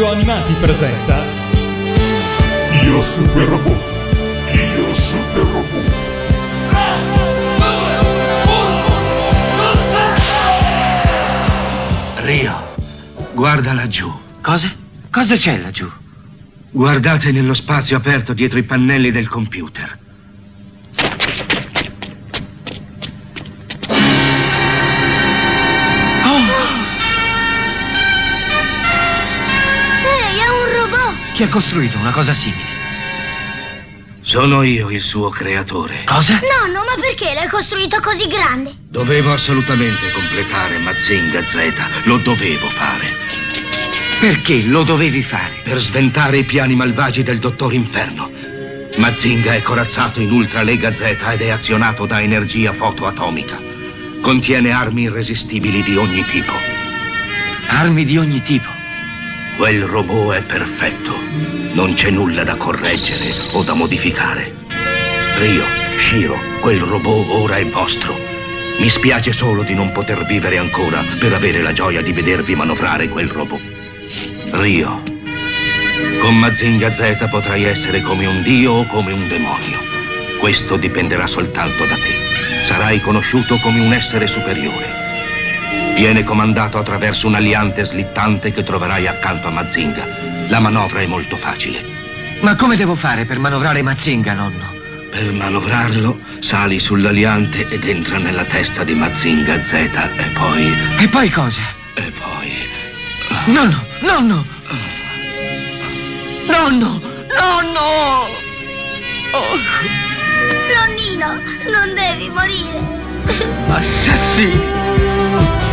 Radio Animati presenta Io Super Robot Io Super Robot Rio, guarda laggiù. Cosa? Cosa c'è laggiù? Guardate nello spazio aperto dietro i pannelli del computer. Chi ha costruito una cosa simile? Sono io il suo creatore. Cosa? Nonno, ma perché l'hai costruito così grande? Dovevo assolutamente completare Mazinga Z. Lo dovevo fare. Perché lo dovevi fare? Per sventare i piani malvagi del dottor Inferno. Mazinga è corazzato in Ultra Lega Z ed è azionato da energia fotoatomica. Contiene armi irresistibili di ogni tipo. Armi di ogni tipo. Quel robot è perfetto. Non c'è nulla da correggere o da modificare. Rio, Shiro, quel robot ora è vostro. Mi spiace solo di non poter vivere ancora per avere la gioia di vedervi manovrare quel robot. Rio, con Mazinga Z potrai essere come un dio o come un demonio. Questo dipenderà soltanto da te. Sarai conosciuto come un essere superiore. Viene comandato attraverso un aliante slittante che troverai accanto a Mazinga. La manovra è molto facile. Ma come devo fare per manovrare Mazinga, nonno? Per manovrarlo, sali sull'aliante ed entra nella testa di Mazinga Z e poi... E poi cosa? e poi... Nonno, nonno! Nonno, nonno! Oh, Nonnino, non devi morire! assassini!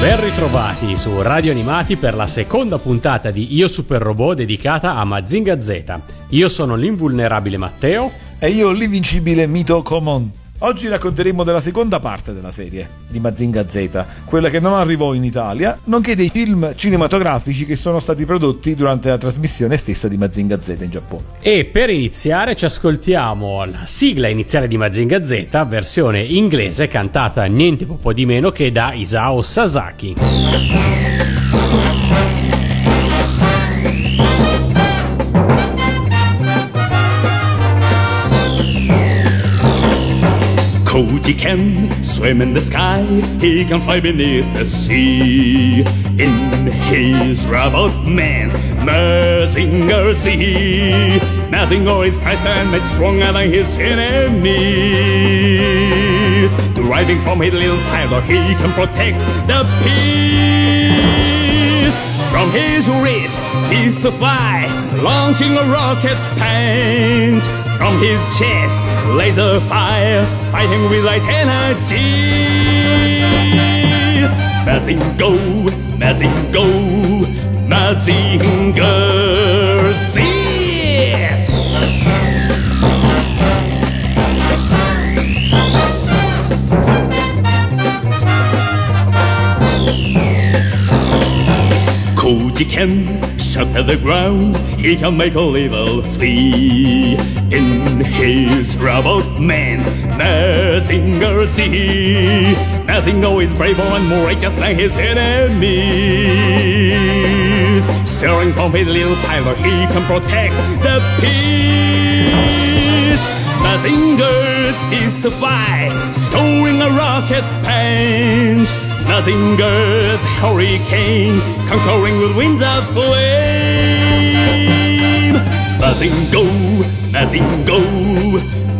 Ben ritrovati su Radio Animati per la seconda puntata di Io Super Robot dedicata a Mazinga Z. Io sono l'invulnerabile Matteo. E io l'invincibile Mito Common. Oggi racconteremo della seconda parte della serie di Mazinga Z, quella che non arrivò in Italia, nonché dei film cinematografici che sono stati prodotti durante la trasmissione stessa di Mazinga Z in Giappone. E per iniziare ci ascoltiamo la sigla iniziale di Mazinga Z, versione inglese cantata niente po' di meno che da Isao Sasaki. Koji can swim in the sky, he can fly beneath the sea. In his robot man, Mazinger Z. Mazinger is fast and made stronger than his enemies. Driving from his little pilot, he can protect the peace. From his wrist, he's to fly, launching a rocket paint. From his chest, laser fire, fighting with light energy. Mazingo, Mazingo, Mazinger Koji can shout at the ground, he can make a level flee. In his robot man, Mazinger Z. Mazinger is braver and more righteous than his enemies. Staring from his little pilot, he can protect the peace. Mazinger's is to fly, storing a rocket paint. Mazinger's hurricane, conquering with winds of flame. Mazingo, Mazingo,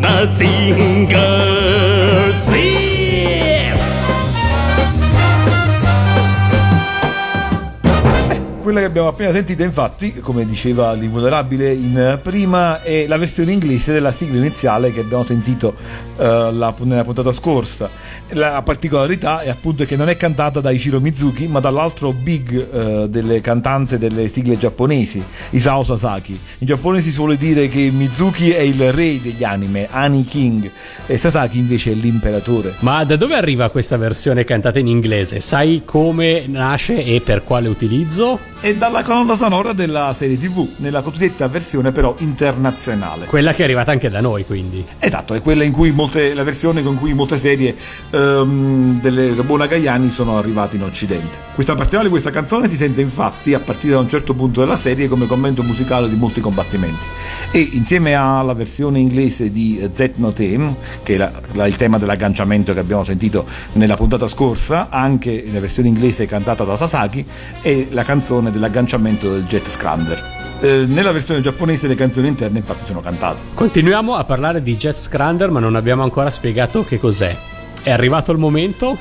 Mazinger Z. Quella che abbiamo appena sentito, infatti, come diceva l'invulnerabile in prima, è la versione inglese della sigla iniziale che abbiamo sentito eh, la- nella puntata scorsa. La particolarità è appunto che non è cantata da Ichiro Mizuki, ma dall'altro big eh, delle cantante delle sigle giapponesi, Isao Sasaki. In Giappone si suole dire che Mizuki è il re degli anime, Ani King, e Sasaki invece è l'imperatore. Ma da dove arriva questa versione cantata in inglese? Sai come nasce e per quale utilizzo? E dalla colonna sonora della serie TV, nella cosiddetta versione però internazionale. Quella che è arrivata anche da noi, quindi. Esatto, è quella in cui molte, la versione con cui molte serie ehm, delle robot nagayani sono arrivate in Occidente. Questa particolare di questa canzone si sente infatti a partire da un certo punto della serie come commento musicale di molti combattimenti e insieme alla versione inglese di Z No Theme, che è la- la- il tema dell'agganciamento che abbiamo sentito nella puntata scorsa, anche la versione inglese cantata da Sasaki e la canzone dell'agganciamento del Jet Scrander. Eh, nella versione giapponese le canzoni interne infatti sono cantate. Continuiamo a parlare di Jet Scrander, ma non abbiamo ancora spiegato che cos'è. È arrivato il momento?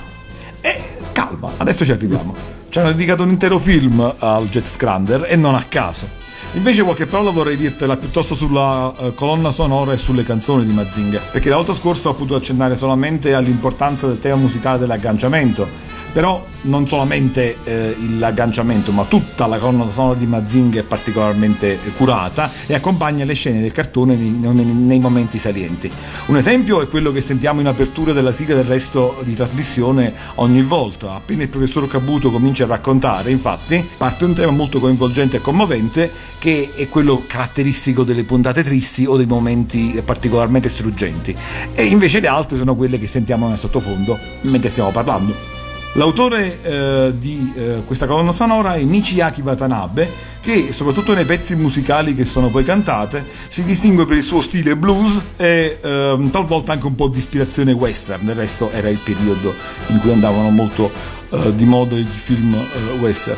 E calma, adesso ci arriviamo. Ci hanno dedicato un intero film al Jet Scrander e non a caso. Invece qualche parola vorrei dirtela piuttosto sulla eh, colonna sonora e sulle canzoni di Mazinga, perché la volta scorsa ho potuto accennare solamente all'importanza del tema musicale dell'agganciamento, però non solamente eh, l'agganciamento, ma tutta la colonna sonora di Mazinga è particolarmente curata e accompagna le scene del cartone nei, nei- nei momenti salienti. Un esempio è quello che sentiamo in apertura della sigla del resto di trasmissione ogni volta. Appena il professor Cabuto comincia a raccontare, infatti, parte un tema molto coinvolgente e commovente che è quello caratteristico delle puntate tristi o dei momenti particolarmente struggenti. E invece le altre sono quelle che sentiamo nel sottofondo mentre stiamo parlando. L'autore eh, di eh, questa colonna sonora è Michiaki Watanabe, che soprattutto nei pezzi musicali che sono poi cantate si distingue per il suo stile blues e ehm, talvolta anche un po' di ispirazione western. Del resto era il periodo in cui andavano molto eh, di moda i film eh, western.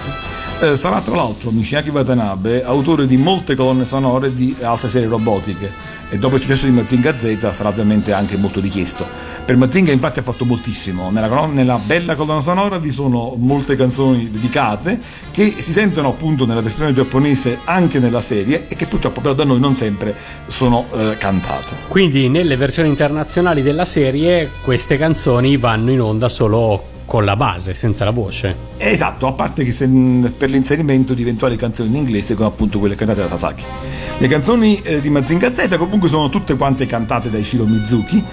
Eh, sarà tra l'altro Michiaki Watanabe autore di molte colonne sonore di altre serie robotiche e dopo il successo di Mazinga Z sarà ovviamente anche molto richiesto. Per Mazinga infatti ha fatto moltissimo, nella, nella bella colonna sonora vi sono molte canzoni dedicate che si sentono appunto nella versione giapponese anche nella serie e che purtroppo però da noi non sempre sono eh, cantate. Quindi nelle versioni internazionali della serie queste canzoni vanno in onda solo con la base, senza la voce. Esatto, a parte che se, per l'inserimento di eventuali canzoni in inglese come appunto quelle cantate da Sasaki. Le canzoni eh, di Mazinga Z comunque sono tutte quante cantate da Ishiro Mizuki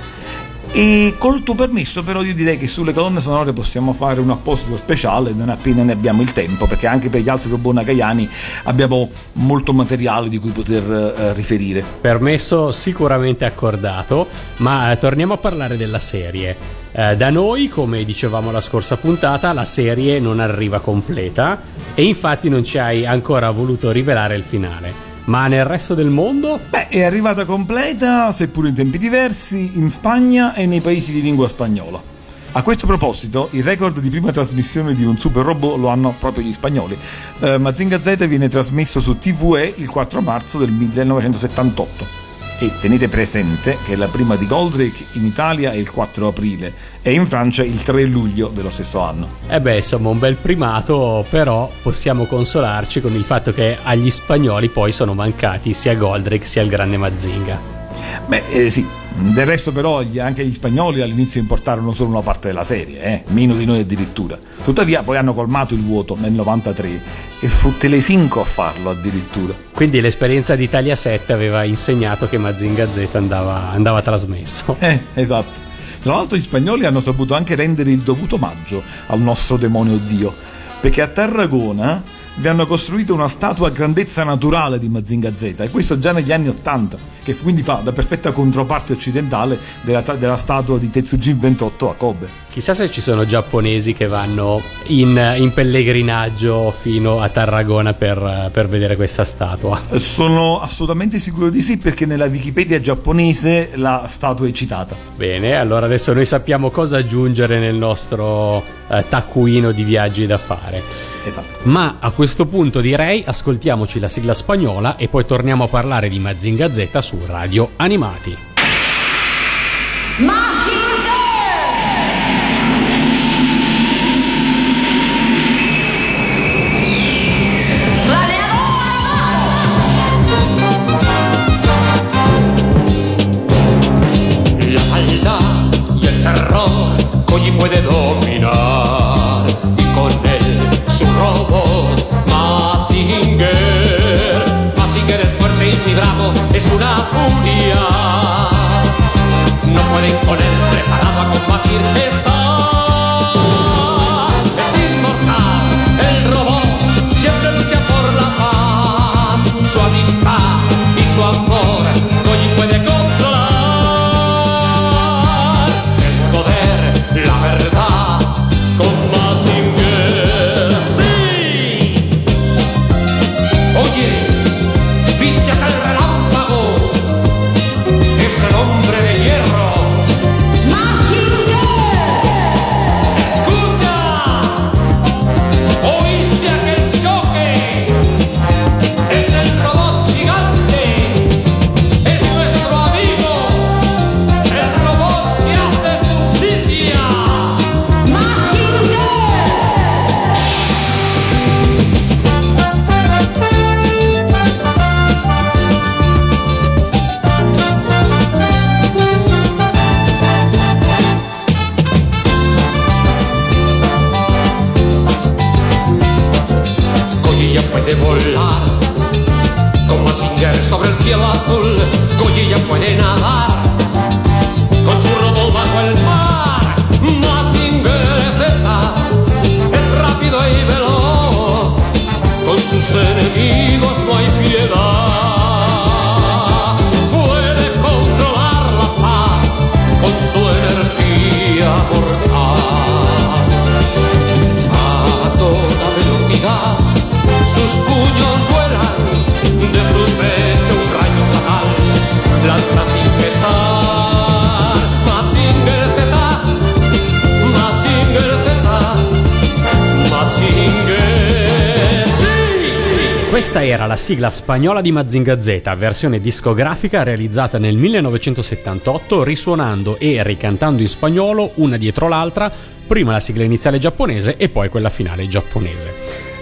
e col tuo permesso però io direi che sulle colonne sonore possiamo fare un apposito speciale non appena ne abbiamo il tempo perché anche per gli altri robot nagayani abbiamo molto materiale di cui poter eh, riferire. Permesso sicuramente accordato, ma eh, torniamo a parlare della serie. Eh, da noi, come dicevamo la scorsa puntata, la serie non arriva completa e infatti non ci hai ancora voluto rivelare il finale. Ma nel resto del mondo? Beh, è arrivata completa, seppur in tempi diversi, in Spagna e nei paesi di lingua spagnola. A questo proposito, il record di prima trasmissione di un super robot lo hanno proprio gli spagnoli. Eh, Mazinga Z viene trasmesso su TVE il 4 marzo del 1978. E tenete presente che la prima di Goldrake in Italia è il 4 aprile e in Francia il 3 luglio dello stesso anno. Eh beh, insomma, un bel primato, però possiamo consolarci con il fatto che agli spagnoli poi sono mancati sia Goldrake sia il grande Mazinga. Beh, eh, sì, del resto però anche gli spagnoli all'inizio importarono solo una parte della serie, eh, meno di noi addirittura. Tuttavia poi hanno colmato il vuoto nel 93 e fu Telesinco a farlo addirittura. Quindi l'esperienza di Italia 7 aveva insegnato che Mazinga Z andava, andava trasmesso. Eh, esatto. Tra l'altro gli spagnoli hanno saputo anche rendere il dovuto omaggio al nostro demonio dio, perché a Tarragona vi hanno costruito una statua a grandezza naturale di Mazinga Z e questo già negli anni 80, che quindi fa da perfetta controparte occidentale della, della statua di Tetsujin 28 a Kobe. Chissà se ci sono giapponesi che vanno in, in pellegrinaggio fino a Tarragona per, per vedere questa statua. Sono assolutamente sicuro di sì perché nella Wikipedia giapponese la statua è citata. Bene, allora adesso noi sappiamo cosa aggiungere nel nostro eh, taccuino di viaggi da fare. Esatto. Ma a questo punto direi ascoltiamoci la sigla spagnola e poi torniamo a parlare di Mazinga Z su Radio Animati. La la sigla spagnola di Mazinga Z, versione discografica realizzata nel 1978, risuonando e ricantando in spagnolo una dietro l'altra, prima la sigla iniziale giapponese e poi quella finale giapponese.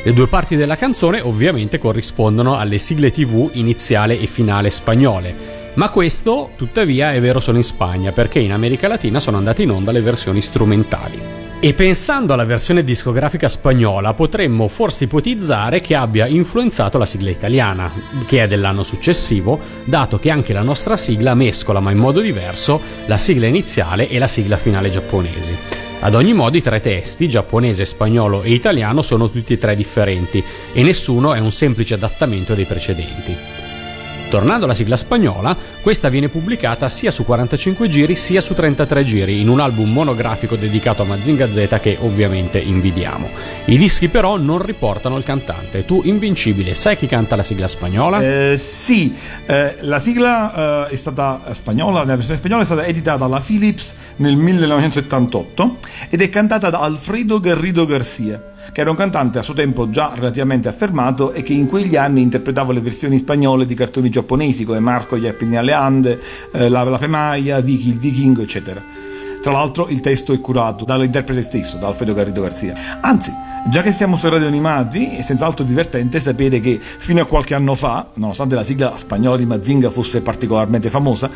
Le due parti della canzone ovviamente corrispondono alle sigle TV iniziale e finale spagnole, ma questo tuttavia è vero solo in Spagna, perché in America Latina sono andate in onda le versioni strumentali. E pensando alla versione discografica spagnola, potremmo forse ipotizzare che abbia influenzato la sigla italiana, che è dell'anno successivo, dato che anche la nostra sigla mescola, ma in modo diverso, la sigla iniziale e la sigla finale giapponesi. Ad ogni modo i tre testi, giapponese, spagnolo e italiano, sono tutti e tre differenti e nessuno è un semplice adattamento dei precedenti. Tornando alla sigla spagnola, questa viene pubblicata sia su 45 giri sia su 33 giri in un album monografico dedicato a Mazinga Z che ovviamente invidiamo. I dischi però non riportano il cantante. Tu, Invincibile, sai chi canta la sigla spagnola? Eh, sì, eh, la sigla eh, è stata spagnola, la versione spagnola è stata editata dalla Philips nel 1978 ed è cantata da Alfredo Garrido Garcia, che era un cantante a suo tempo già relativamente affermato e che in quegli anni interpretava le versioni spagnole di cartoni giapponesi come Marco gli Appeni alle Ande, eh, La, la Femaia, Vicky il Vichingo, eccetera. Tra l'altro il testo è curato dall'interprete stesso, da Alfredo Garrido Garcia. Anzi, già che siamo su Radio Animati, è senz'altro divertente sapere che fino a qualche anno fa, nonostante la sigla spagnola di Mazinga fosse particolarmente famosa,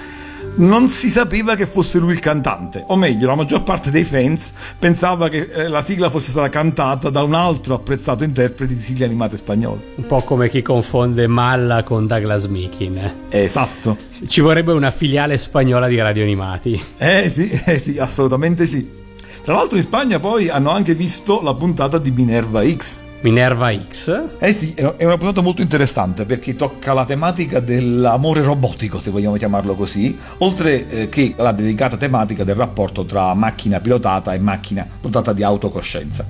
non si sapeva che fosse lui il cantante, o meglio, la maggior parte dei fans pensava che eh, la sigla fosse stata cantata da un altro apprezzato interprete di sigle animate spagnole. Un po' come chi confonde Malla con Douglas Mikin. Eh, esatto. Ci vorrebbe una filiale spagnola di radio animati. Eh sì, eh sì, assolutamente sì. Tra l'altro in Spagna poi hanno anche visto la puntata di Minerva X. Minerva X. Eh sì, è una puntata molto interessante perché tocca la tematica dell'amore robotico, se vogliamo chiamarlo così, oltre eh, che la dedicata tematica del rapporto tra macchina pilotata e macchina dotata di autocoscienza.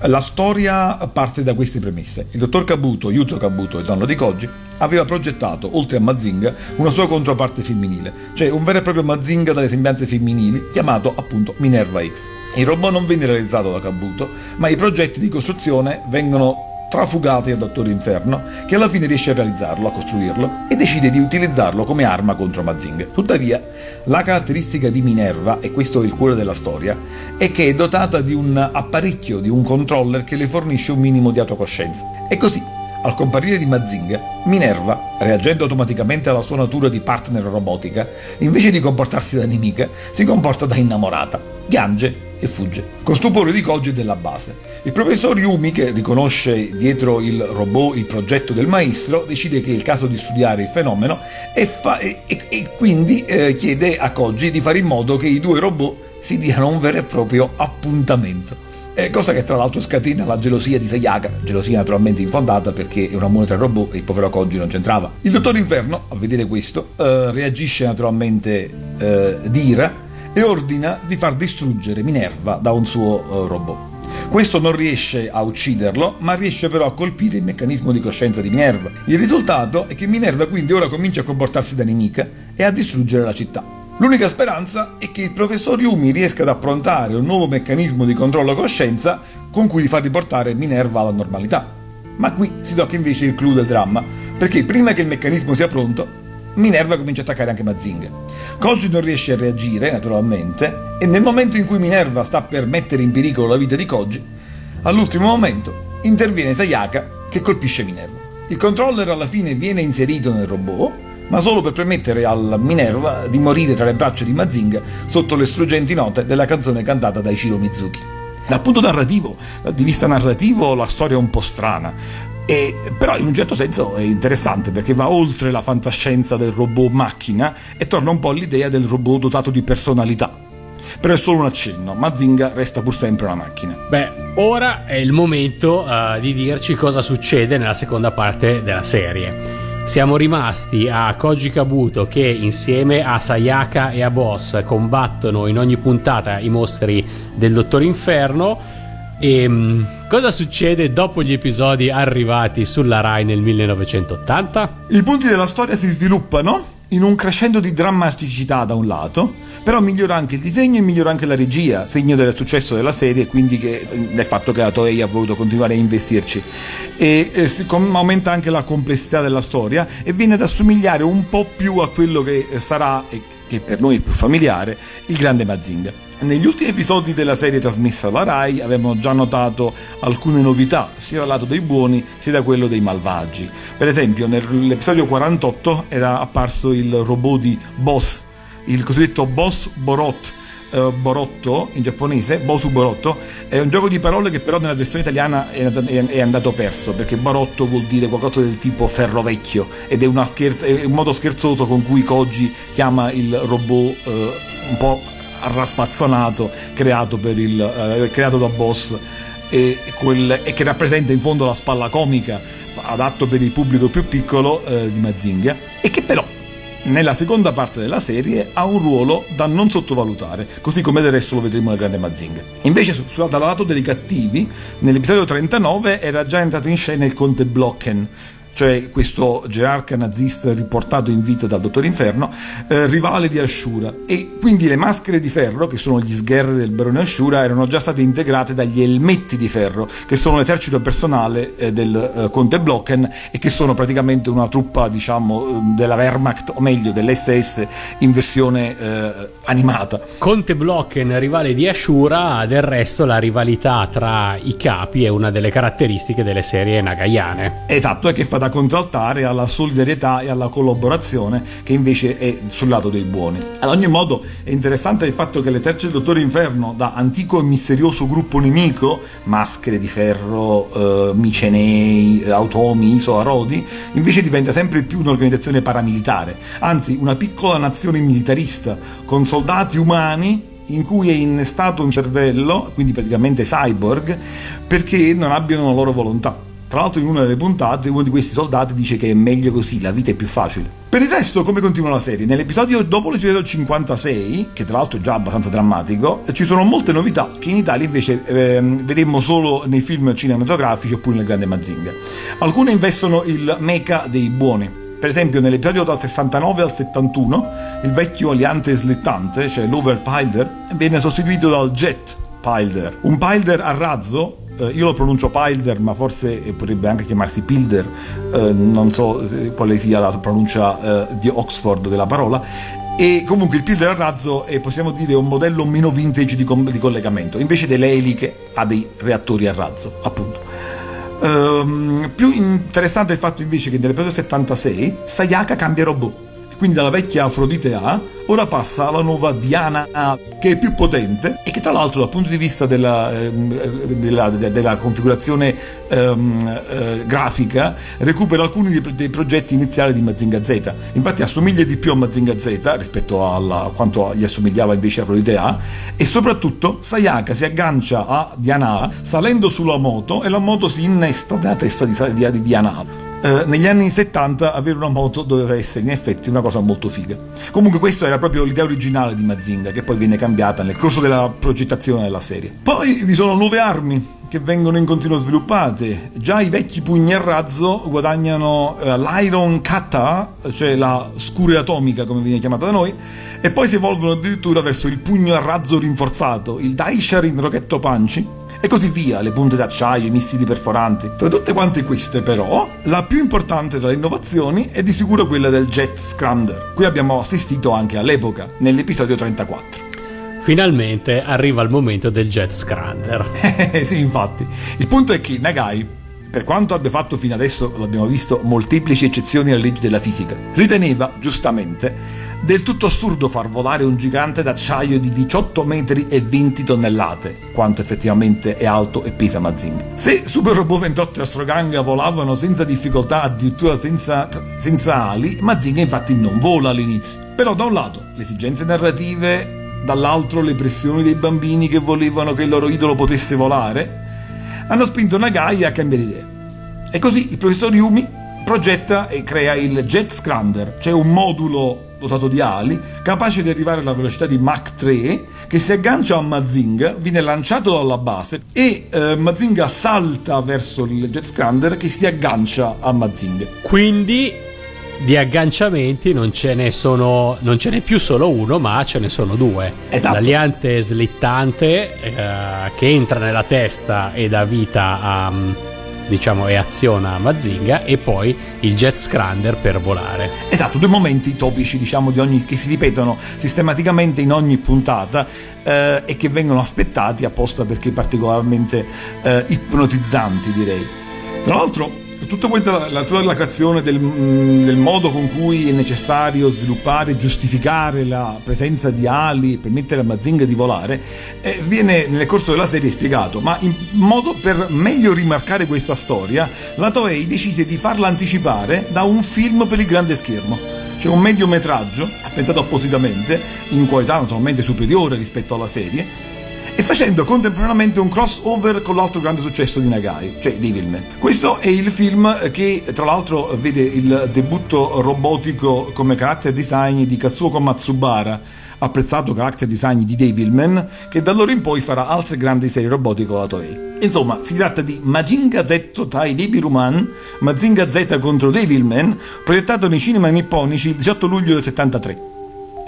La storia parte da queste premesse. Il dottor Kabuto, Yuzo Kabuto, il nonno di Koji, aveva progettato, oltre a Mazinga, una sua controparte femminile, cioè un vero e proprio Mazinga dalle sembianze femminili, chiamato appunto Minerva X. Il robot non venne realizzato da Kabuto, ma i progetti di costruzione vengono trafugati al Dottor Inferno, che alla fine riesce a realizzarlo, a costruirlo, e decide di utilizzarlo come arma contro Mazinga. Tuttavia, la caratteristica di Minerva, e questo è il cuore della storia, è che è dotata di un apparecchio, di un controller che le fornisce un minimo di autocoscienza. E così, al comparire di Mazinga, Minerva, reagendo automaticamente alla sua natura di partner robotica, invece di comportarsi da nemica, si comporta da innamorata, piange e fugge, con stupore di Koji e della base. Il professor Yumi, che riconosce dietro il robot il progetto del maestro, decide che è il caso di studiare il fenomeno e, fa, e, e, quindi eh, chiede a Koji di fare in modo che i due robot si diano un vero e proprio appuntamento. Eh, cosa che tra l'altro scatena la gelosia di Sayaka, gelosia naturalmente infondata perché è un amore tra robot e il povero Koji non c'entrava. Il dottor Inferno, a vedere questo, eh, reagisce naturalmente eh, di e ordina di far distruggere Minerva da un suo uh, robot. Questo non riesce a ucciderlo, ma riesce però a colpire il meccanismo di coscienza di Minerva. Il risultato è che Minerva quindi ora comincia a comportarsi da nemica e a distruggere la città. L'unica speranza è che il professor Yumi riesca ad approntare un nuovo meccanismo di controllo coscienza con cui far riportare Minerva alla normalità. Ma qui si tocca invece il clou del dramma, perché prima che il meccanismo sia pronto, Minerva comincia a attaccare anche Mazinga. Koji non riesce a reagire, naturalmente, e nel momento in cui Minerva sta per mettere in pericolo la vita di Koji, all'ultimo momento interviene Sayaka che colpisce Minerva. Il controller alla fine viene inserito nel robot, ma solo per permettere al Minerva di morire tra le braccia di Mazinga sotto le struggenti note della canzone cantata da Ichiro Mizuki. Dal punto narrativo, di vista narrativo, la storia è un po' strana. E, però in un certo senso è interessante perché va oltre la fantascienza del robot macchina e torna un po' all'idea del robot dotato di personalità. Però è solo un accenno, Mazinga resta pur sempre una macchina. Beh, ora è il momento eh, di dirci cosa succede nella seconda parte della serie. Siamo rimasti a Koji Kabuto che insieme a Sayaka e a Boss combattono in ogni puntata i mostri del Dottor Inferno. E mm, cosa succede dopo gli episodi arrivati sulla Rai nel 1980? I punti della storia si sviluppano in un crescendo di drammaticità da un lato, però migliora anche il disegno e migliora anche la regia, segno del successo della serie e quindi che, del fatto che la Toei ha voluto continuare a investirci. E, e si- com- aumenta anche la complessità della storia e viene ad assomigliare un po' più a quello che sarà, e che per noi è più familiare, il grande Mazinga. Negli ultimi episodi della serie trasmessa alla Rai avevamo già notato alcune novità, sia dal lato dei buoni sia da quello dei malvagi. Per esempio, nell'episodio 48 era apparso il robot di Boss, il cosiddetto Boss Borot. eh, Borotto in giapponese, Bosu Borotto, è un gioco di parole che però nella versione italiana è, andato perso perché Borotto vuol dire qualcosa del tipo ferro vecchio ed è, scherza- è un modo scherzoso con cui Koji chiama il robot eh, un po' raffazzonato creato, il, eh, creato da Boss e, quel- e che rappresenta in fondo la spalla comica adatto per il pubblico più piccolo eh, di Mazinga e che però nella seconda parte della serie ha un ruolo da non sottovalutare, così come del resto lo vedremo nel grande Mazinga. Invece, su- su- lato dei cattivi, nell'episodio 39 era già entrato in scena il conte Blocken, cioè questo gerarca nazista riportato in vita dal Dottor Inferno, eh, rivale di Ashura. E quindi le maschere di ferro, che sono gli sgherri del barone Ashura, erano già state integrate dagli elmetti di ferro, che sono l'esercito personale eh, del eh, conte Blocken e che sono praticamente una truppa, diciamo, eh, della Wehrmacht, o meglio dell'SS in versione eh, animata. Conte Blocken, rivale di Ashura, del resto la rivalità tra i capi è una delle caratteristiche delle serie nagayane. Esatto, e che fa da contraltare alla solidarietà e alla collaborazione che invece è sul lato dei buoni. Ad ogni modo è interessante il fatto che l'esercito del Dottore Inferno, da antico e misterioso gruppo nemico, maschere di ferro, eh, micenei, automi, isoarodi, invece diventa sempre più un'organizzazione paramilitare, anzi una piccola nazione militarista, con soldati umani in cui è innestato un cervello, quindi praticamente cyborg, perché non abbiano la loro volontà. Tra l'altro in una delle puntate uno di questi soldati dice che è meglio così, la vita è più facile. Per il resto, come continua la serie? Nell'episodio dopo l'episodio 56, che tra l'altro è già abbastanza drammatico, ci sono molte novità che in Italia invece ehm, vedemmo solo nei film cinematografici oppure nel Grande Mazinga. Alcune investono il mecha dei buoni. Per esempio, nell'episodio dal 69 al 71, il vecchio aliante slittante, cioè l'Overpilder, viene sostituito dal Jet Pilder. Un Pilder a razzo, eh, io lo pronuncio Pilder, ma forse eh, potrebbe anche chiamarsi Pilder, eh, non so eh, quale sia la pronuncia eh, di Oxford della parola. E comunque il Pilder a razzo è, possiamo dire, un modello meno vintage di, com- di collegamento. Invece delle eliche ha dei reattori a razzo, appunto. Ehm, più interessante è il fatto invece che nell'episodio 76 Sayaka cambia robot. Quindi dalla vecchia Afrodite A ora passa alla nuova Diana A, che è più potente e che tra l'altro dal punto di vista della, ehm, eh, della- de- della configurazione ehm, eh, grafica recupera alcuni dei, dei progetti iniziali di Mazinga Z. Infatti assomiglia di più a Mazinga Z rispetto alla- a quanto gli assomigliava invece Afrodite A e soprattutto Sayaka si aggancia a Diana A salendo sulla moto e la moto si innesta nella testa di, di, di Diana A. Eh, negli anni 70 avere una moto doveva essere in effetti una cosa molto figa. Comunque questa era proprio l'idea originale di Mazinga che poi viene cambiata nel corso della progettazione della serie. Poi vi sono nuove armi che vengono in continuo sviluppate. Già i vecchi pugni a razzo guadagnano eh, l'Iron Kata, cioè la scure atomica come viene chiamata da noi, e poi si evolvono addirittura verso il pugno a razzo rinforzato, il Daisharin Rocchetto Punch, e così via, le punte d'acciaio, i missili perforanti. Tra tutte quante queste, però, la più importante tra le innovazioni è di sicuro quella del Jet Scrander, cui abbiamo assistito anche all'epoca, nell'episodio 34. Finalmente arriva il momento del Jet Scrander. Eh, sì, infatti. Il punto è che Nagai, per quanto abbia fatto fino adesso, l'abbiamo visto, molteplici eccezioni alle leggi della fisica, riteneva, giustamente, Del tutto assurdo far volare un gigante d'acciaio di 18 metri e 20 tonnellate, quanto effettivamente è alto e pesa Mazinga. Se Super Robot 28 e Astroganga volavano senza difficoltà, addirittura senza, senza ali, Mazinga infatti non vola all'inizio. Però da un lato le esigenze narrative, dall'altro le pressioni dei bambini che volevano che il loro idolo potesse volare, hanno spinto Nagai a cambiare idea. E così il professor Yumi progetta e crea il Jet Scrander, cioè un modulo dotato di ali, capace di arrivare alla velocità di Mach 3, che si aggancia a Mazinga, viene lanciato dalla base e eh, Mazinga salta verso il Jet Scrander che si aggancia a Mazinga. Quindi di agganciamenti non ce ne sono non ce n'è più solo uno ma ce ne sono due Esatto. l'aliante slittante eh, che entra nella testa e dà vita a diciamo e aziona Mazinga e poi il jet scrander per volare Esatto, due momenti topici, diciamo, di ogni, che si ripetono sistematicamente in ogni puntata eh, e che vengono aspettati apposta perché particolarmente eh, ipnotizzanti, direi. Tra l'altro, tutta questa la tua relazione del, mm, del modo con cui è necessario sviluppare giustificare la presenza di ali e permettere a Mazinga di volare eh, viene nel corso della serie spiegato, ma in modo per meglio rimarcare questa storia, la Toei decise di farla anticipare da un film per il grande schermo. C'è un mediometraggio, pensato appositamente, in qualità naturalmente superiore rispetto alla serie, e facendo contemporaneamente un crossover con l'altro grande successo di Nagai, cioè Devilman. Questo è il film che tra l'altro vede il debutto robotico come character design di Katsuko Matsubara, apprezzato character design di Devilman, che da allora in poi farà altre grandi serie robotiche con la Toei. Insomma, si tratta di Majinga Z Tai Debiruman, Mazinga Z contro Devilman, proiettato nei cinema nipponici il 18 luglio del 73.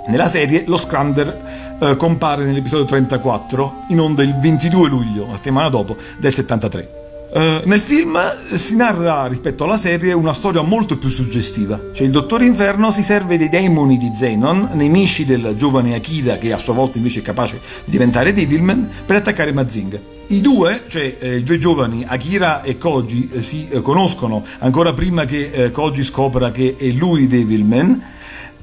Nella serie lo Scrander eh, compare nell'episodio 34, in onda il 22 luglio, una settimana dopo, del 73. Eh, nel film si narra rispetto alla serie una storia molto più suggestiva. Cioè il Dottore Inferno si serve dei demoni di Zenon, nemici del giovane Akira che a sua volta invece è capace di diventare Devilman, per attaccare Mazinga. I due, cioè eh, i due giovani, Akira e Koji, eh, si eh, conoscono ancora prima che eh, Koji scopra che è lui Devilman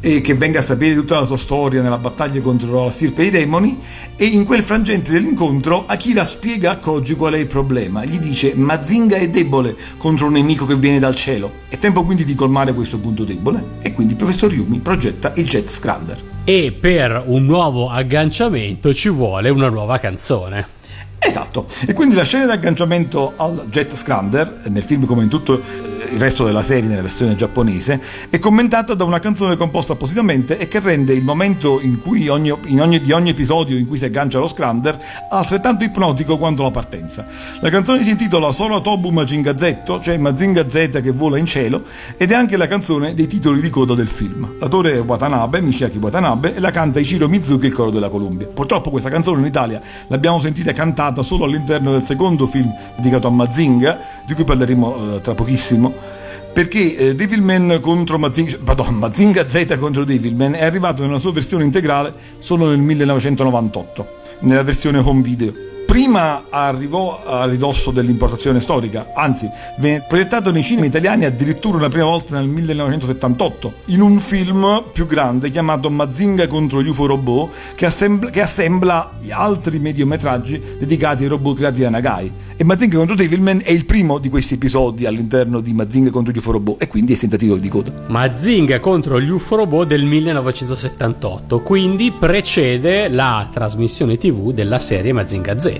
e che venga a sapere tutta la sua storia nella battaglia contro la stirpe dei demoni e in quel frangente dell'incontro Akira spiega a Koji qual è il problema. Gli dice Mazinga è debole contro un nemico che viene dal cielo. È tempo quindi di colmare questo punto debole. E quindi il professor Yumi progetta il Jet Scrander e per un nuovo agganciamento ci vuole una nuova canzone Esatto, e quindi la scena di agganciamento al Jet Scrander, nel film come in tutto il resto della serie nella versione giapponese, è commentata da una canzone composta appositamente e che rende il momento in cui ogni, in ogni, di ogni episodio in cui si aggancia lo Scrander altrettanto ipnotico quanto la partenza. La canzone si intitola Solo Tobu Mazinga Z, cioè Mazinga Z che vola in cielo, ed è anche la canzone dei titoli di coda del film. L'autore è Watanabe, Mishiaki Watanabe, e la canta Ichiro Mizuki, il coro della Columbia. Purtroppo questa canzone in Italia l'abbiamo sentita cantata solo all'interno del secondo film dedicato a Mazinga, di cui parleremo eh, tra pochissimo, perché eh, Devilman contro Mazinga, pardon, Mazinga Z contro Devilman è arrivato nella sua versione integrale solo nel 1998, nella versione home video. Prima arrivò a ridosso dell'importazione storica, anzi, venne proiettato nei cinema italiani addirittura una prima volta nel 1978, in un film più grande chiamato Mazinga contro gli UFO robot, che assembla, che assembla altri mediometraggi dedicati ai robot creati da Nagai. E Mazinga contro Devilman è il primo di questi episodi all'interno di Mazinga contro gli UFO robot, e quindi è senza titolo di coda. Mazinga contro gli UFO robot del 1978 quindi precede la trasmissione tv della serie Mazinga Z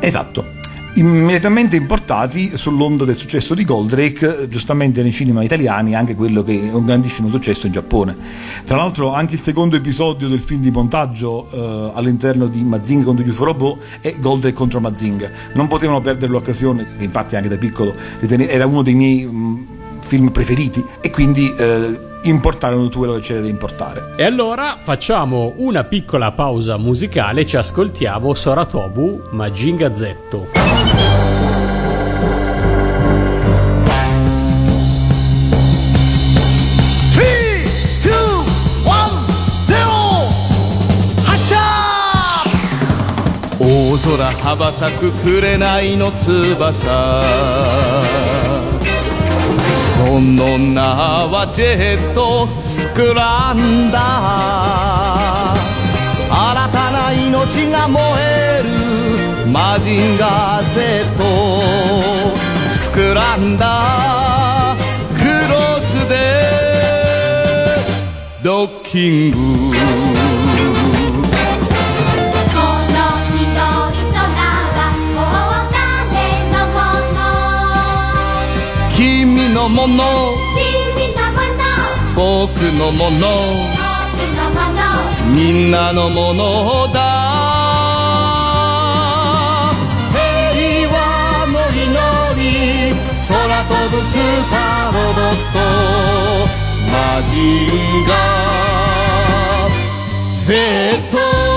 Esatto. Immediatamente importati sull'onda del successo di Goldrake, giustamente nei cinema italiani, anche quello che è un grandissimo successo in Giappone. Tra l'altro, anche il secondo episodio del film di montaggio eh, all'interno di Mazinga contro gli robot è Goldrake contro Mazinga. Non potevano perdere l'occasione, infatti anche da piccolo era uno dei miei mh, film preferiti, e quindi eh, importarono tutto quello che c'era da importare. E allora facciamo una piccola pausa musicale e ci ascoltiamo Soratobu Majinga Z. Three, two, one, zero 発射大空羽ばたく紅の翼 その名はジェットスクランダー。新たな命が燃えるマジンガー Z スクランダー。クロスでドッキング。のもの。君のもの僕のもの。僕のもの。みんなのものだ。平和の祈り空飛ぶスーパーロボット。マジンガー Z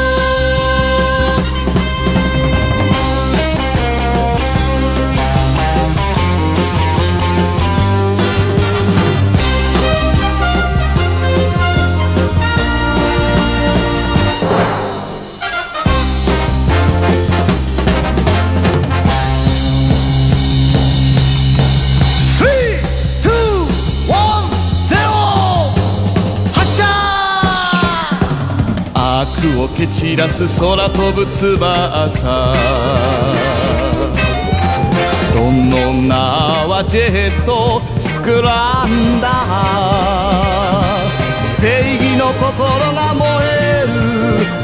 悪を蹴散らす空飛ぶ翼。その名はジェットスクランダー。正義の心が燃え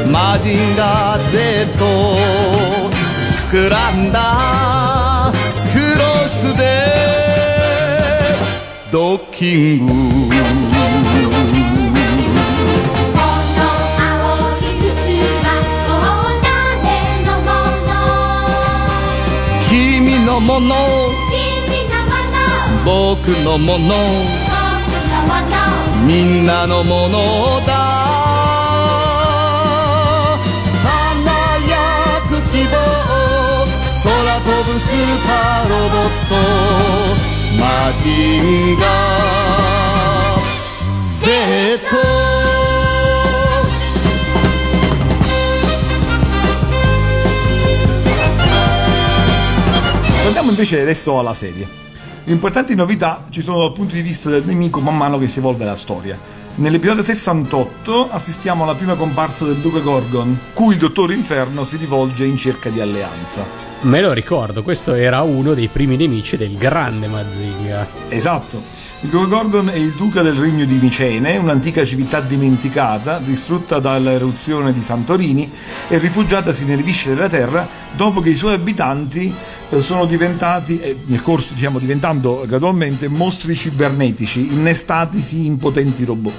るマジンガー Z スクランダー。クロスで。ドッキング。もの君のもの僕のもの僕のものみんなのものだ。輝く希望。空飛ぶスーパーロボット。マジンガー Z Torniamo invece adesso alla serie. Importanti novità ci sono dal punto di vista del nemico man mano che si evolve la storia. Nell'episodio 68 assistiamo alla prima comparsa del Duca Gorgon, cui il Dottor Inferno si rivolge in cerca di alleanza. Me lo ricordo, questo era uno dei primi nemici del grande Mazinga. Esatto. Il Duca Gorgon è il duca del regno di Micene, un'antica civiltà dimenticata, distrutta dall'eruzione di Santorini e rifugiatasi nelle viscere della terra dopo che i suoi abitanti eh, sono diventati, eh, nel corso diciamo diventando gradualmente, mostri cibernetici, innestatisi in potenti robot.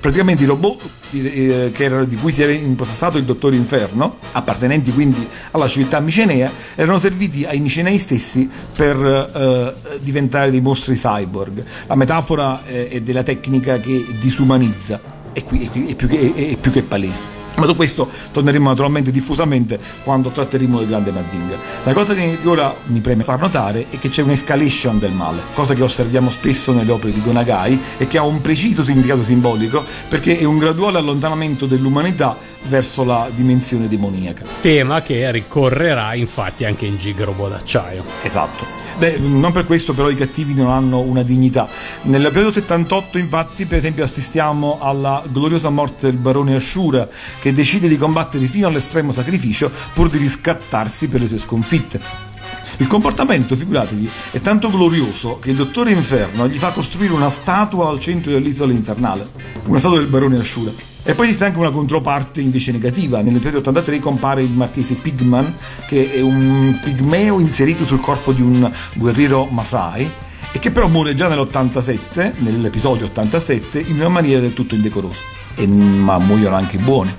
Praticamente i robot eh, che era- di cui si era impossessato il Dottor Inferno, appartenenti quindi alla civiltà micenea, erano serviti ai micenei stessi per eh, diventare dei mostri cyborg. La metafora eh, è della tecnica che disumanizza, e qui, è, più che, è più che palese. Ma su questo torneremo naturalmente diffusamente quando tratteremo del grande Mazinga. La cosa che ora mi preme far notare è che c'è un'escalation del male, cosa che osserviamo spesso nelle opere di Gonagai e che ha un preciso significato simbolico perché è un graduale allontanamento dell'umanità verso la dimensione demoniaca. Tema che ricorrerà infatti anche in Gigrobo d'acciaio. Esatto. Beh, non per questo però i cattivi non hanno una dignità. Nell'episodio 78 infatti per esempio assistiamo alla gloriosa morte del barone Ashura che decide di combattere fino all'estremo sacrificio pur di riscattarsi per le sue sconfitte. Il comportamento, figuratevi, è tanto glorioso che il dottore Inferno gli fa costruire una statua al centro dell'isola infernale, una statua del barone Ashura. E poi esiste anche una controparte invece negativa. Nell'episodio 83 compare il marchese Pigman, che è un pigmeo inserito sul corpo di un guerriero Masai, e che però muore già nell'87, nell'episodio 87, in una maniera del tutto indecorosa. E, ma muoiono anche i buoni.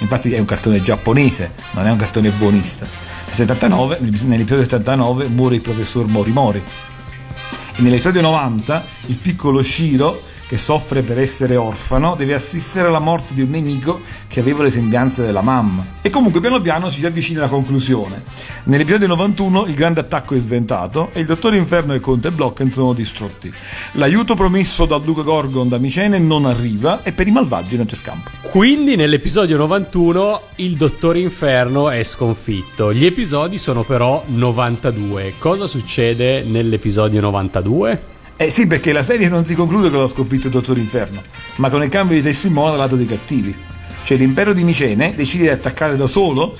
Infatti è un cartone giapponese, non è un cartone buonista. Nel 79, nell'episodio 79 muore il professor Mori Mori. E nell'episodio 90 il piccolo Shiro, che soffre per essere orfano, deve assistere alla morte di un nemico che aveva le sembianze della mamma. E comunque piano piano ci si avvicina alla conclusione. Nell'episodio 91 il grande attacco è sventato e il Dottore Inferno e il Conte Blocken sono distrutti. L'aiuto promesso dal Duca Gorgon da Micene non arriva e per i malvagi non c'è scampo. Quindi nell'episodio 91 il Dottor Inferno è sconfitto. Gli episodi sono però 92. Cosa succede nell'episodio 92? Eh sì, perché la serie non si conclude con la sconfitta del Dottor Inferno, ma con il cambio di testimone dal lato dei cattivi. Cioè l'impero di Micene decide di attaccare da solo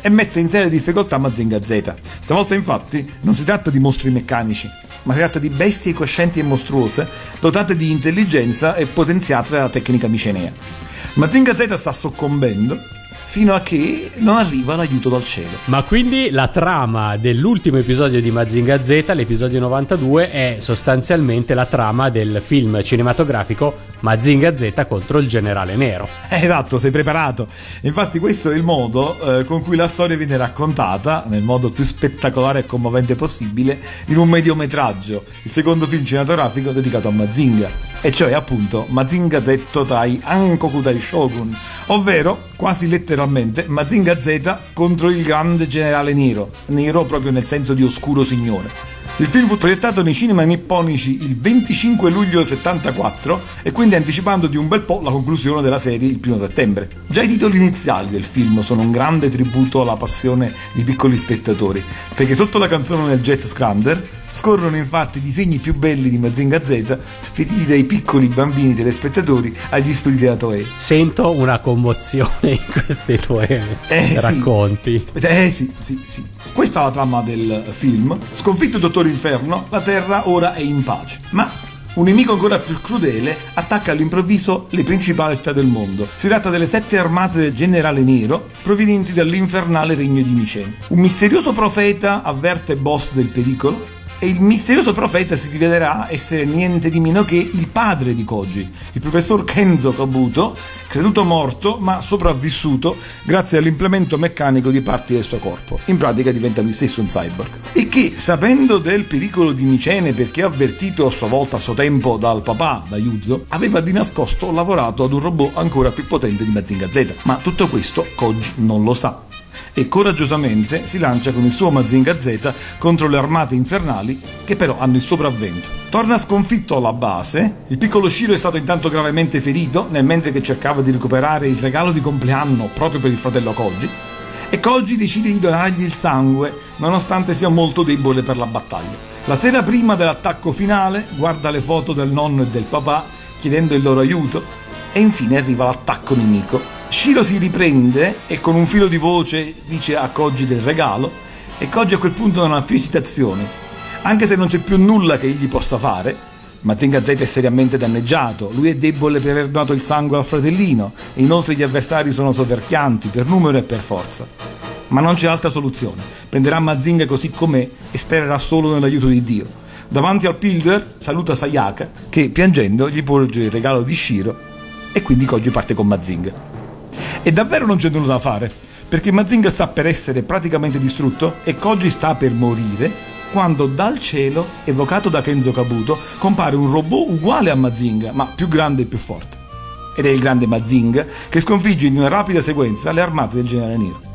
e mette in seria difficoltà Mazinga Z. Stavolta infatti non si tratta di mostri meccanici, ma si tratta di bestie coscienti e mostruose, dotate di intelligenza e potenziate dalla tecnica micenea. Mazinga Z sta soccombendo fino a che non arriva l'aiuto dal cielo. Ma quindi la trama dell'ultimo episodio di Mazinga Z, l'episodio 92, è sostanzialmente la trama del film cinematografico Mazinga Z contro il generale nero. Eh, Esatto, sei preparato. Infatti questo è il modo eh, con cui la storia viene raccontata, nel modo più spettacolare e commovente possibile, in un mediometraggio, il secondo film cinematografico dedicato a Mazinga, e cioè appunto Mazinga Z Tai Ankoku Dai Shogun, ovvero quasi letteralmente Mazinga Z contro il grande generale nero, nero proprio nel senso di oscuro signore. Il film fu proiettato nei cinema nipponici il 25 luglio del 74 e quindi anticipando di un bel po' la conclusione della serie il 1 settembre. Già i titoli iniziali del film sono un grande tributo alla passione di piccoli spettatori, perché sotto la canzone del Jet Scrander scorrono infatti i disegni più belli di Mazinga Z spediti dai piccoli bambini telespettatori agli studi della Toei. Sento una commozione in questi tuoi Eh, sì. racconti. Eh sì, sì, sì. Questa è la trama del film. Sconfitto il Dottor Inferno, la Terra ora è in pace. Ma un nemico ancora più crudele attacca all'improvviso le principali città del mondo. Si tratta delle sette armate del generale nero provenienti dall'infernale regno di Micene. Un misterioso profeta avverte boss del pericolo e il misterioso profeta si rivelerà essere niente di meno che il padre di Koji, il professor Kenzo Kabuto, creduto morto ma sopravvissuto grazie all'implemento meccanico di parti del suo corpo. In pratica diventa lui stesso un cyborg. E che, sapendo del pericolo di Micene perché avvertito a sua volta a suo tempo dal papà, da Yuzo, aveva di nascosto lavorato ad un robot ancora più potente di Mazinga Z. Ma tutto questo Koji non lo sa e coraggiosamente si lancia con il suo Mazinga Z contro le armate infernali che però hanno il sopravvento. Torna sconfitto alla base, il piccolo Shiro è stato intanto gravemente ferito nel mentre che cercava di recuperare il regalo di compleanno proprio per il fratello Koji e Koji decide di donargli il sangue nonostante sia molto debole per la battaglia. La sera prima dell'attacco finale guarda le foto del nonno e del papà chiedendo il loro aiuto e infine arriva l'attacco nemico Shiro si riprende e con un filo di voce dice a Koji del regalo e Koji a quel punto non ha più esitazioni. Anche se non c'è più nulla che egli possa fare, Mazinga Z è seriamente danneggiato, lui è debole per aver donato il sangue al fratellino e inoltre gli avversari sono soverchianti per numero e per forza. Ma non c'è altra soluzione, prenderà Mazinga così com'è e spererà solo nell'aiuto di Dio. Davanti al Pilder saluta Sayaka che piangendo gli porge il regalo di Shiro e quindi Koji parte con Mazinga. E davvero non c'è nulla da fare, perché Mazinga sta per essere praticamente distrutto e Koji sta per morire quando dal cielo, evocato da Kenzo Kabuto, compare un robot uguale a Mazinga, ma più grande e più forte. Ed è il grande Mazinga che sconfigge in una rapida sequenza le armate del generale Nero.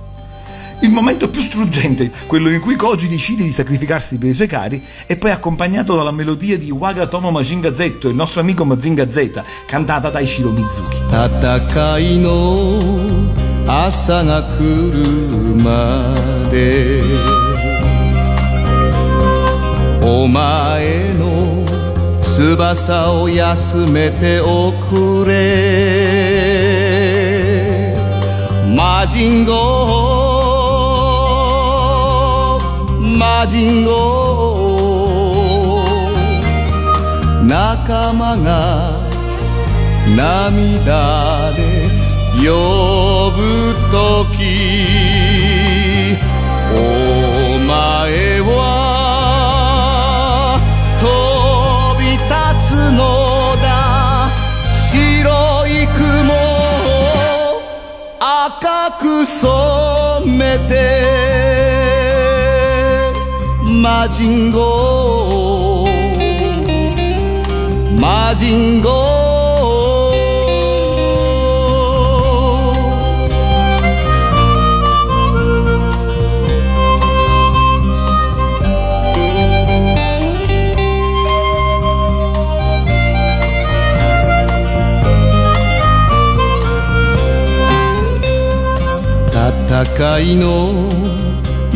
Il momento più struggente, quello in cui Koji decide di sacrificarsi per i suoi cari, è poi accompagnato dalla melodia di Wagatomo Mazinga Z, il nostro amico Mazinga Z, cantata da Ishiro Mizuki. 戦いの朝が来るまでお前の翼を休めておくれ魔人ゴ 人ゴ仲間が涙で呼ぶ時お前は飛び立つのだ。白い雲を赤く染めてマジンゴーマジンゴー戦いの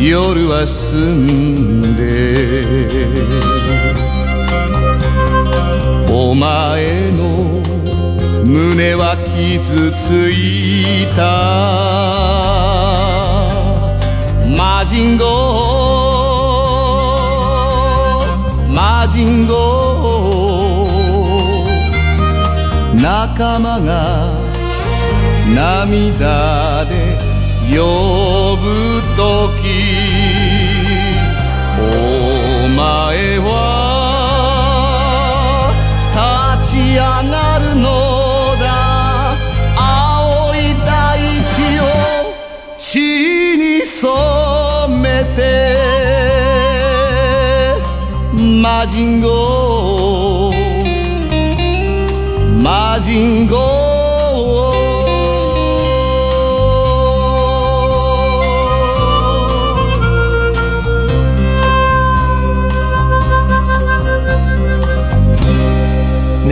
夜は澄んでお前の胸は傷ついた。魔人ゴー魔人ゴー。仲間が涙で呼ぶ時お前は立ち上がるのだ。青い大地を血に染めて魔人ゴー魔人ゴ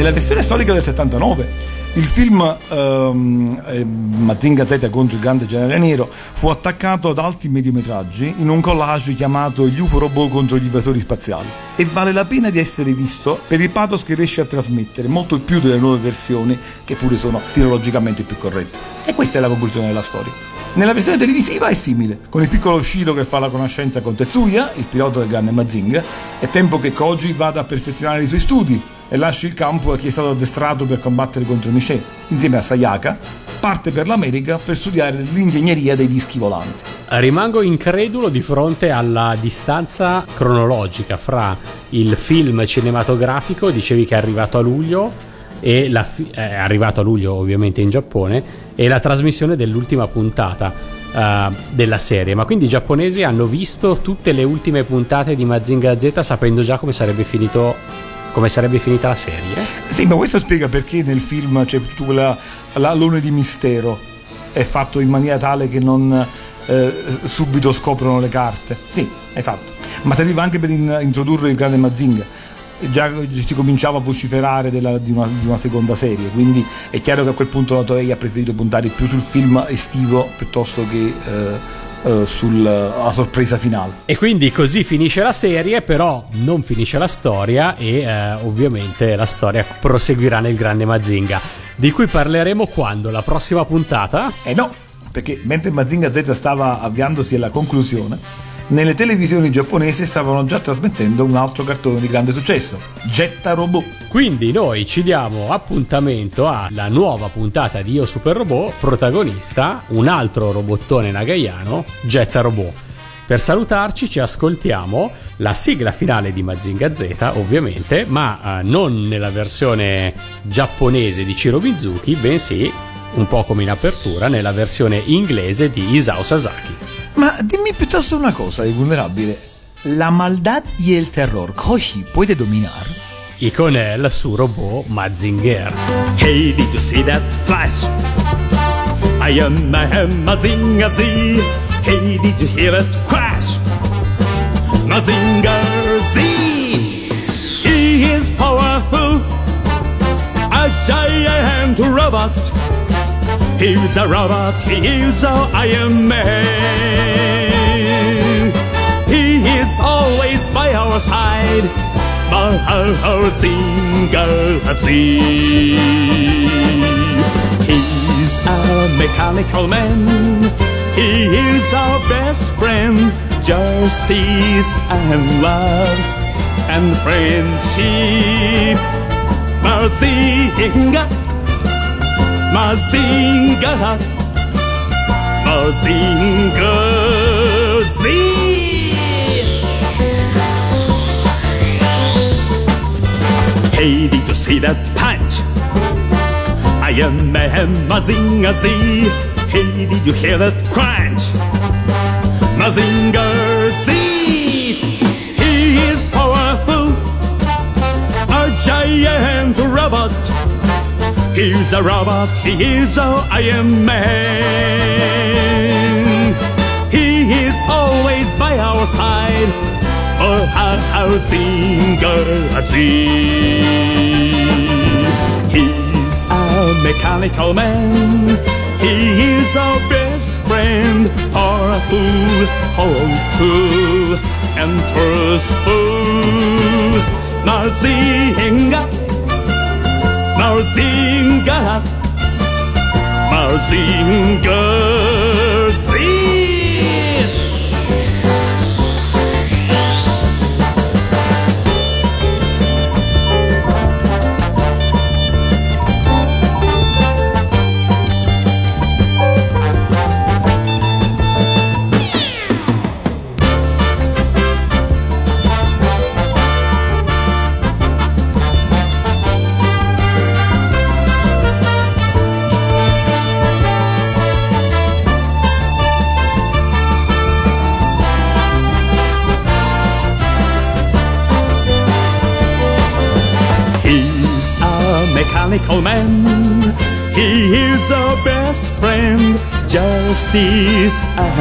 Nella versione storica del 79 il film ehm, eh, Mazinga Z contro il grande generale nero fu attaccato ad alti mediometraggi in un collage chiamato Gli UFO robot contro gli invasori spaziali. E vale la pena di essere visto per il pathos che riesce a trasmettere molto più delle nuove versioni che pure sono filologicamente più corrette. E questa è la conclusione della storia. Nella versione televisiva è simile, con il piccolo Shiro che fa la conoscenza con Tetsuya, il pilota del grande Mazinga, è tempo che Koji vada a perfezionare i suoi studi e lasci il campo a chi è stato addestrato per combattere contro Michelle. Insieme a Sayaka parte per l'America per studiare l'ingegneria dei dischi volanti. Rimango incredulo di fronte alla distanza cronologica fra il film cinematografico, dicevi che è arrivato a luglio, e la fi- è arrivato a luglio ovviamente in Giappone, e la trasmissione dell'ultima puntata eh, della serie. Ma quindi i giapponesi hanno visto tutte le ultime puntate di Mazinga Z sapendo già come sarebbe finito come sarebbe finita la serie? Sì, ma questo spiega perché nel film c'è tutta quella l'alone di mistero. È fatto in maniera tale che non eh, subito scoprono le carte. Sì, esatto. Ma serviva anche per in- introdurre il grande Mazinga. Già si cominciava a vociferare della- di, una, di una seconda serie, quindi è chiaro che a quel punto la Toei ha preferito puntare più sul film estivo piuttosto che eh, eh, sulla sorpresa finale. E quindi così finisce la serie, però non finisce la storia e eh, ovviamente la storia proseguirà nel grande Mazinga, di cui parleremo quando? La prossima puntata? Eh no, perché mentre Mazinga Z stava avviandosi alla conclusione, nelle televisioni giapponesi stavano già trasmettendo un altro cartone di grande successo, Jetta Robot. Quindi noi ci diamo appuntamento alla nuova puntata di Io Super Robot, protagonista un altro robottone nagayano, Jetta Robot. Per salutarci ci ascoltiamo la sigla finale di Mazinga Z, ovviamente, ma eh, non nella versione giapponese di Chiro Mizuki, bensì, un po' come in apertura, nella versione inglese di Isao Sasaki. Ma dimmi piuttosto una cosa, il vulnerabile. La maldad y el terror, Koji puede dominar? Y con él su robot Mazinger. Hey, did you see that flash? I am I am Mazinga Z. Hey, did you hear it crash? Mazinga Z. He is powerful, a giant robot. He's a robot, he is a Iron Man. He is always by our side, Mazinga Z. He's a mechanical man. He is our best friend. Justice and love and friendship. Mazinga. Mazinga. Mazinga Z. Hey, did you see that punch? Iron Man Mazinga Z. Hey, did you hear that crunch? Mazinga Z. He is powerful, a giant robot. He's a robot, he is a Iron Man. He is always by our side. Oh, How Zinga Z. He's a mechanical man. He is our best friend, powerful, hopeful, and trustful. Mazinga, Mazinga Mazinga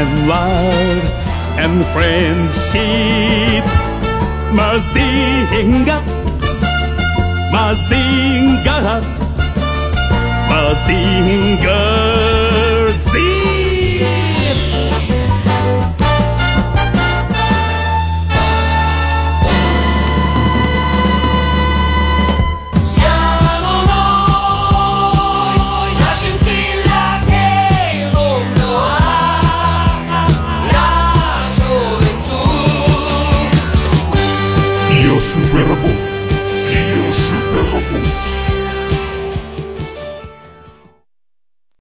and love and friendship. Mazinga, Mazinga, Mazinga Z.